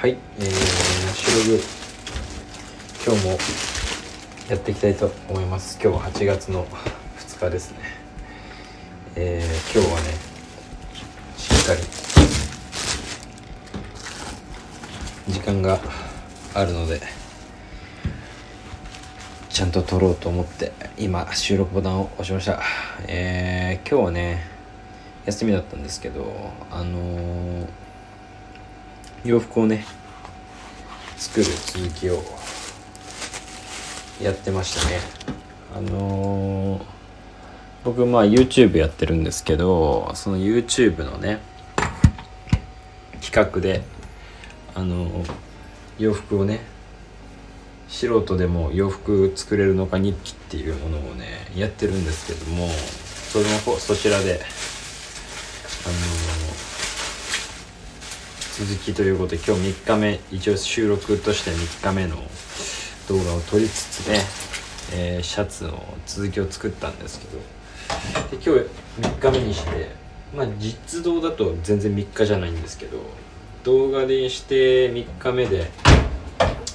はい、えー、収録今日もやっていきたいと思います。今日は8月の2日ですね。えー、今日はねしっかり。時間があるのでちゃんと撮ろうと思って今収録ボタンを押しました。えー、今日はね休みだったんですけどあのー洋服をね作る続きをやってましたね。あのー僕まあ YouTube やってるんですけどその YouTube のね企画であのー洋服をね素人でも洋服作れるのか日記っていうものをねやってるんですけどもその方そちらであのー続きということで今日3日目。一応収録として3日目の動画を撮りつつね、えーシャツの続きを作ったんですけど。で今日3日目にしてまあ実動だと全然3日じゃないんですけど動画でして3日目で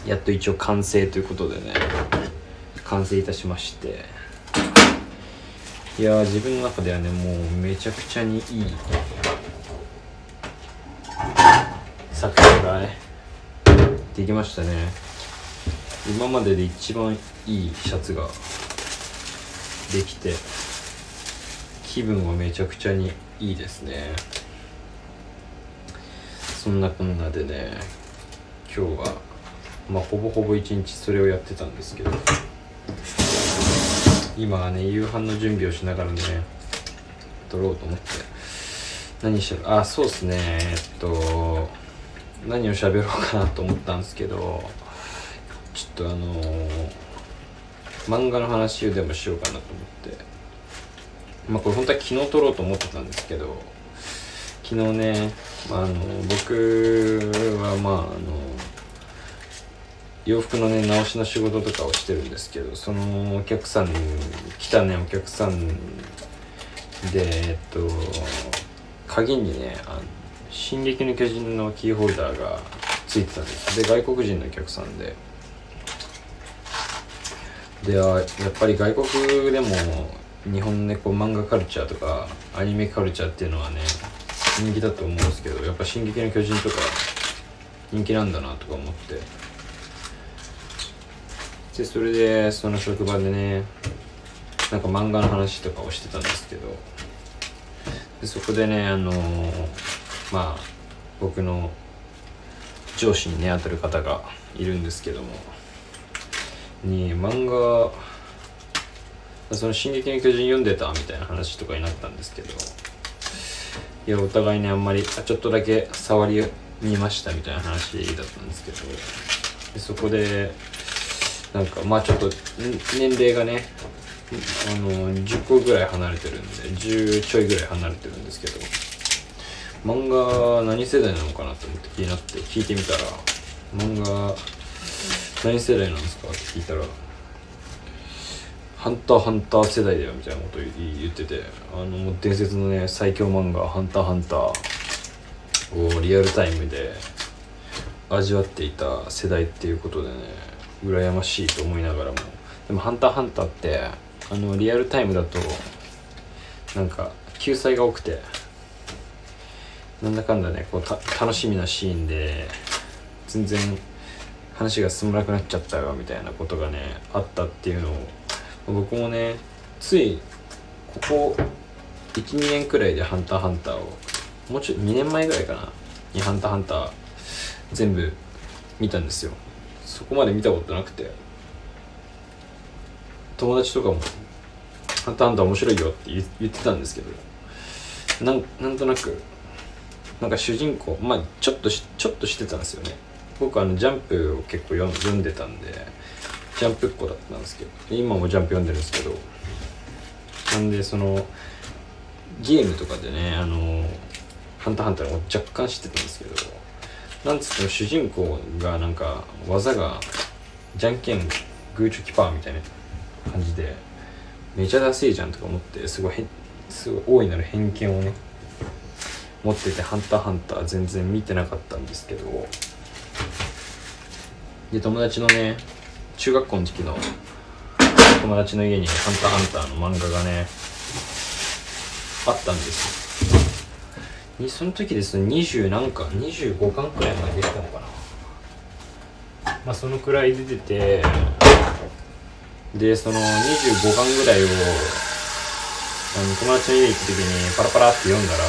やっと一応完成ということでね完成いたしまして。いや自分の中ではねもうめちゃくちゃにいい作品がねできましたね。今までで一番いいシャツができて気分はめちゃくちゃにいいですね。そんなこんなでね今日はまあほぼほぼ一日それをやってたんですけど今はね夕飯の準備をしながらね撮ろうと思って。何しろあそうっすね。えっと何を喋ろうかなと思ったんですけどちょっとあのー漫画の話でもしようかなと思って。まあこれ本当は昨日撮ろうと思ってたんですけど昨日ね、まあ、あの僕はまああの洋服のね直しの仕事とかをしてるんですけどそのお客さん来たねお客さんでえっと鍵にねあの「進撃の巨人」のキーホルダーがついてたんです。で外国人のお客さんで。であやっぱり外国でも日本ねこう漫画カルチャーとかアニメカルチャーっていうのはね人気だと思うんですけどやっぱ「進撃の巨人」とか人気なんだなとか思って。でそれでその職場でねなんか漫画の話とかをしてたんですけど。でそこでねあのまあ僕の上司にね当たる方がいるんですけども。に漫画その「進撃の巨人」読んでたみたいな話とかになったんですけど。いやお互いねあんまりちょっとだけ触り見ましたみたいな話だったんですけど。でそこでなんかまあちょっと年齢がねあの10個ぐらい離れてるんで10ちょいぐらい離れてるんですけど。漫画何世代なのかなと思って気になって聞いてみたら漫画何世代なんですかって聞いたら「ハンターハンター世代だよ」みたいなこと言っててあの伝説のね最強漫画「ハンターハンター」をリアルタイムで味わっていた世代っていうことでね羨ましいと思いながらも。でも「ハンターハンター」ってあのリアルタイムだとなんか救済が多くてなんだかんだねこうた楽しみなシーンで全然話が進まなくなっちゃったよみたいなことがねあったっていうのを僕もねついここ12年くらいで「ハンターハンター」をもうちょい2年前ぐらいかなに「ハンターハンター」全部見たんですよ。そこまで見たことなくて。友達とかも「ハンターハンター面白いよ」って言言ってたんですけどなんなんとなくなんか主人公まあちょっとちょっとしてたんですよね。僕あのジャンプを結構読んでたんでジャンプっ子だったんですけど今もジャンプ読んでるんですけどなんでそのゲームとかでねあの「ハンターハンター」も若干知ってたんですけどなんつっても主人公がなんか技がじゃんけんグーチョキパーみたいな感じでめちゃダセえじゃんとか思ってすごいすごい大いなる偏見をね持ってて「ハンターハンター」全然見てなかったんですけど。で友達のね中学校の時の友達の家に「ハンターハンター」の漫画がねあったんですよ。その時ですね20何巻25巻くらいまで出てたのかな。まあそのくらい出ててでその25巻ぐらいをあの友達の家行った時にパラパラって読んだら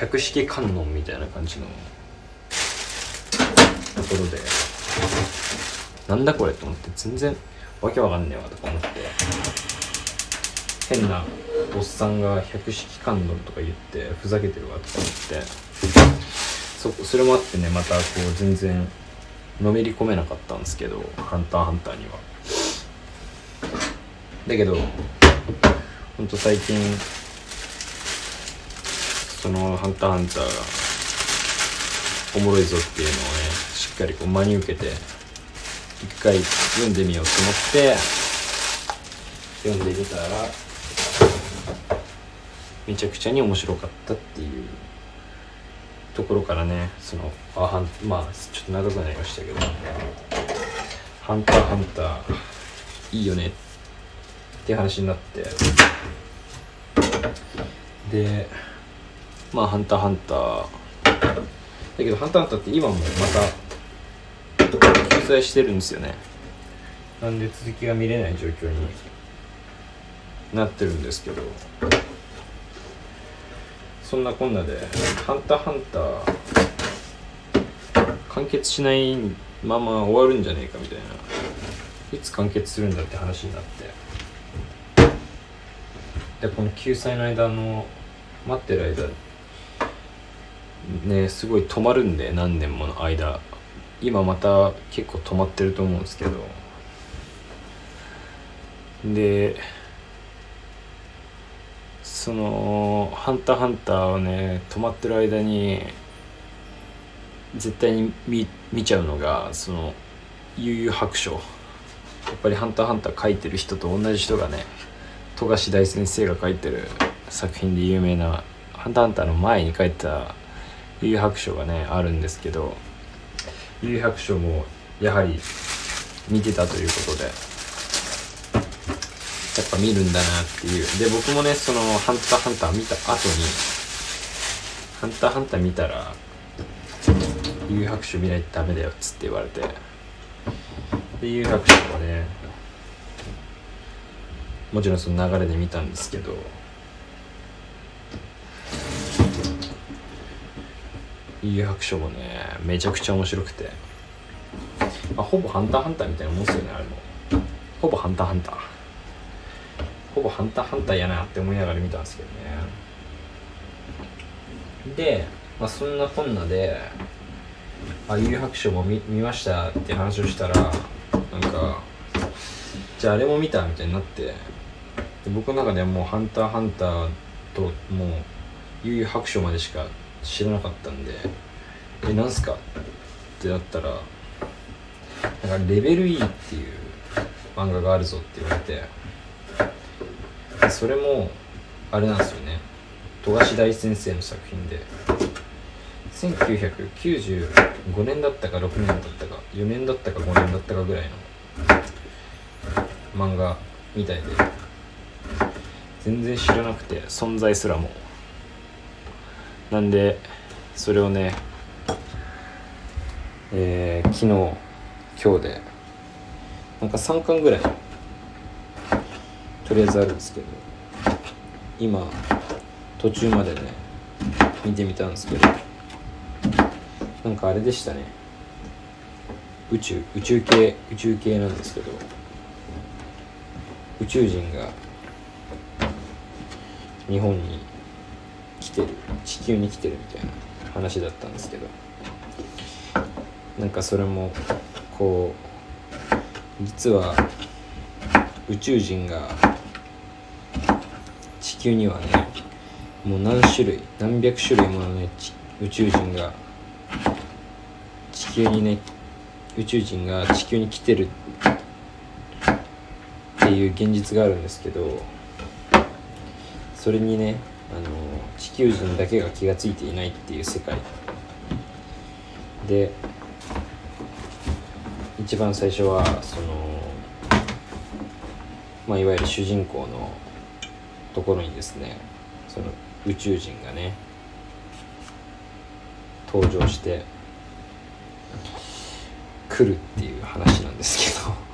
百式観音みたいな感じのところでなんだこれと思って全然わけわかんねえわとか思って変なおっさんが百式観音とか言ってふざけてるわとか思ってそそれもあってねまたこう全然のめり込めなかったんですけど「ハンターハンター」には。だけどほんと最近その「ハンターハンター」がおもろいぞっていうのをねしっかりこう真に受けて一回読んでみようと思って読んでみたらめちゃくちゃに面白かったっていうところからねそのあはんまあちょっと長くなりましたけど「ハンターハンター」いいよねって話になって。でまあ「ハンターハンター」だけど「ハンターハンター」って今もまた救済してるんですよね。なんで続きが見れない状況になってるんですけど。そんなこんなで「ハンターハンター」完結しないまま終わるんじゃねえかみたいな。いつ完結するんだって話になって。でこの救済の間の待ってる間ねすごい止まるんで何年もの間。今また結構止まってると思うんですけど。でその「ハンターハンター」をね止まってる間に絶対に見見ちゃうのがその悠々白書。やっぱり「ハンターハンター」書いてる人と同じ人がね富樫大先生が書いてる作品で有名な「ハンターハンター」の前に書いた悠々白書がねあるんですけど悠々白書もやはり見てたということでやっぱ見るんだなっていう。で僕もねその「ハンターハンター」見た後に「ハンターハンター」見たら「悠々白書見ないとダメだよ」っつって言われてで悠々白書はねもちろんその流れで見たんですけど悠々白書もねめちゃくちゃ面白くて、まあ、ほぼ「ハンターハンター」みたいなもんっすよねあれも。ほぼ「ハンターハンター」ほぼ「ハンターハンター」やなって思いながら見たんですけどね。で、まあ、そんなこんなで「あ悠々白書も見見ました」って話をしたらなんかじゃああれも見たみたいになって。で僕の中ではもう「ハンターハンター」ともう悠々白書までしか知らなかったんで「えなんすか?」ってなったらなんか「レベル E」っていう漫画があるぞって言われてそれもあれなんですよね富樫大先生の作品で1995年だったか6年だったか4年だったか5年だったかぐらいの漫画みたいで全然知らなくて存在すらもなんでそれをねえー、昨日今日でなんか3巻ぐらいとりあえずあるんですけど今途中までね見てみたんですけどなんかあれでしたね。宇宙宇宙系宇宙系なんですけど宇宙人が日本に来てる地球に来てるみたいな話だったんですけどなんかそれもこう実は宇宙人が地球にはねもう何種類何百種類ものね宇宙人が地球にね宇宙人が地球に来てるっていう現実があるんですけどそれにねあの地球人だけが気が付いていないっていう世界。で一番最初はその、まあ、いわゆる主人公のところにですねその宇宙人がね登場して来るっていう話なんですけど。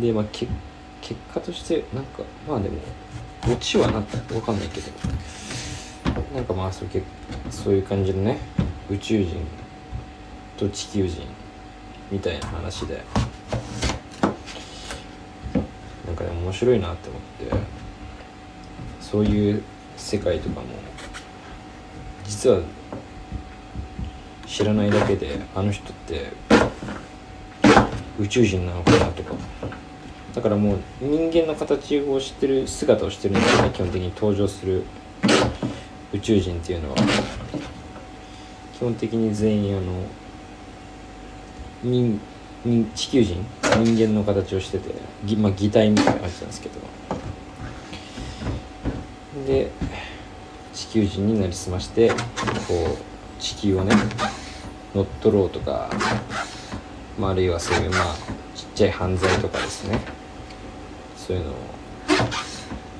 でまあけ結果としてなんかまあでもオチはなんか分かんないけどなんかまあそうそういう感じのね宇宙人と地球人みたいな話でなんかね面白いなって思ってそういう世界とかも実は知らないだけであの人って宇宙人なのかなとかだからもう人間の形をしてる姿をしてるんですよね基本的に登場する宇宙人っていうのは基本的に全員あの人地球人人間の形をしててぎ、まあ、擬態みたいな感じなんですけど。で地球人になりすましてこう地球をね乗っ取ろうとか、まあ、あるいはそういうまあちっちゃい犯罪とかですね。そういうのを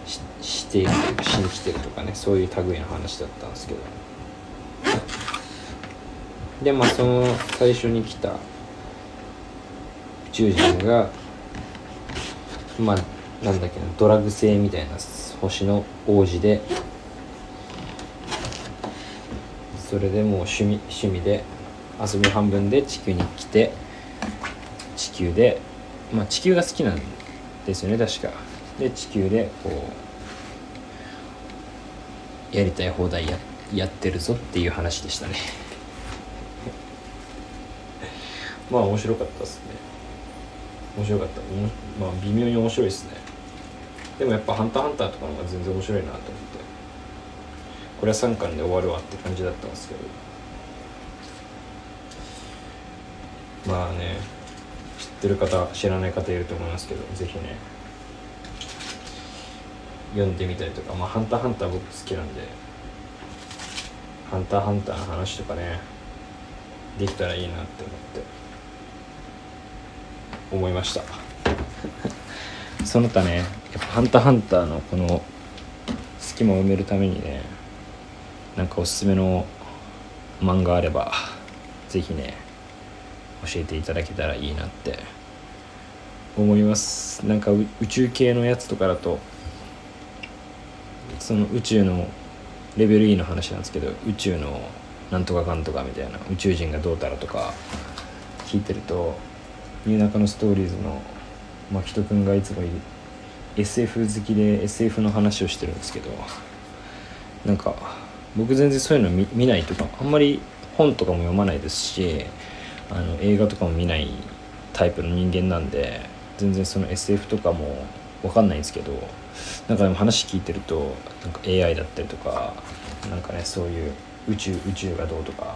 ししているというかしに来てるとかねそういう類の話だったんですけど。でまあその最初に来た宇宙人がまあなんだっけなドラッグ星みたいな星の王子でそれでもう趣味趣味で遊び半分で地球に来て地球でまあ地球が好きなんでですよね確か。で地球でこうやりたい放題ややってるぞっていう話でしたね。まあ面白かったですね。面白かった。まあ微妙に面白いですね。でもやっぱ「ハンターハンター」とかの方が全然面白いなと思って。これは3巻で終わるわって感じだったんですけど。まあね。ってる方知らない方いると思いますけど是非ね読んでみたりとかまあ「ハンターハンター」僕好きなんで「ハンターハンター」の話とかねできたらいいなって思って思いました。その他ねやっぱ「ハンターハンター」のこの隙間を埋めるためにねなんかおすすめの漫画あれば是非ね教えていただけたらいいなって。思います。なんか宇宙系のやつとかだとその宇宙のレベル E の話なんですけど宇宙のなんとかかんとかみたいな宇宙人がどうたらとか聞いてると「ニューナカのストーリーズの」まあ、人くんがいつも SF 好きで SF の話をしてるんですけどなんか僕全然そういうの見ないとかあんまり本とかも読まないですしあの映画とかも見ないタイプの人間なんで全然その SF とかも分かんないんですけどなんかでも話聞いてるとなんか AI だったりとかなんかねそういう宇宙宇宙がどうとか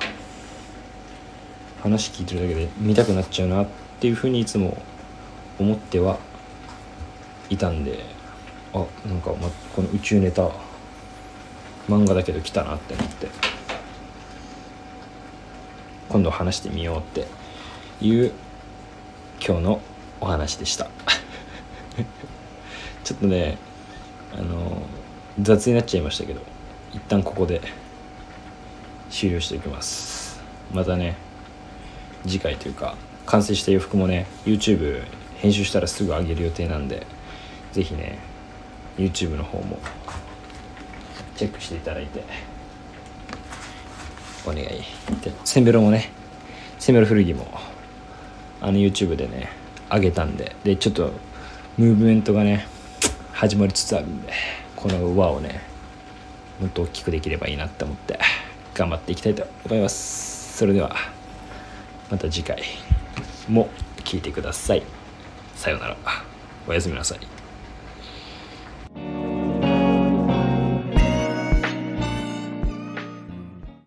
話聞いてるだけで見たくなっちゃうなっていうふうにいつも思ってはいたんであなんか、ま、この宇宙ネタ漫画だけど来たなって思って。今度話してみようっていう今日のお話でした。ちょっとねあの雑になっちゃいましたけど一旦ここで終了しておきます。またね次回というか完成した洋服もね YouTube 編集したらすぐ上げる予定なんで是非ね YouTube の方もチェックしていただいてお願いでセンベロもねセンベロ古着もあの YouTube でね上げたんででちょっとムーブメントがね始まりつつあるんでこの輪をねもっと大きくできればいいなって思って頑張っていきたいと思います。それではまた次回も聴いてください。さようなら。おやすみなさい。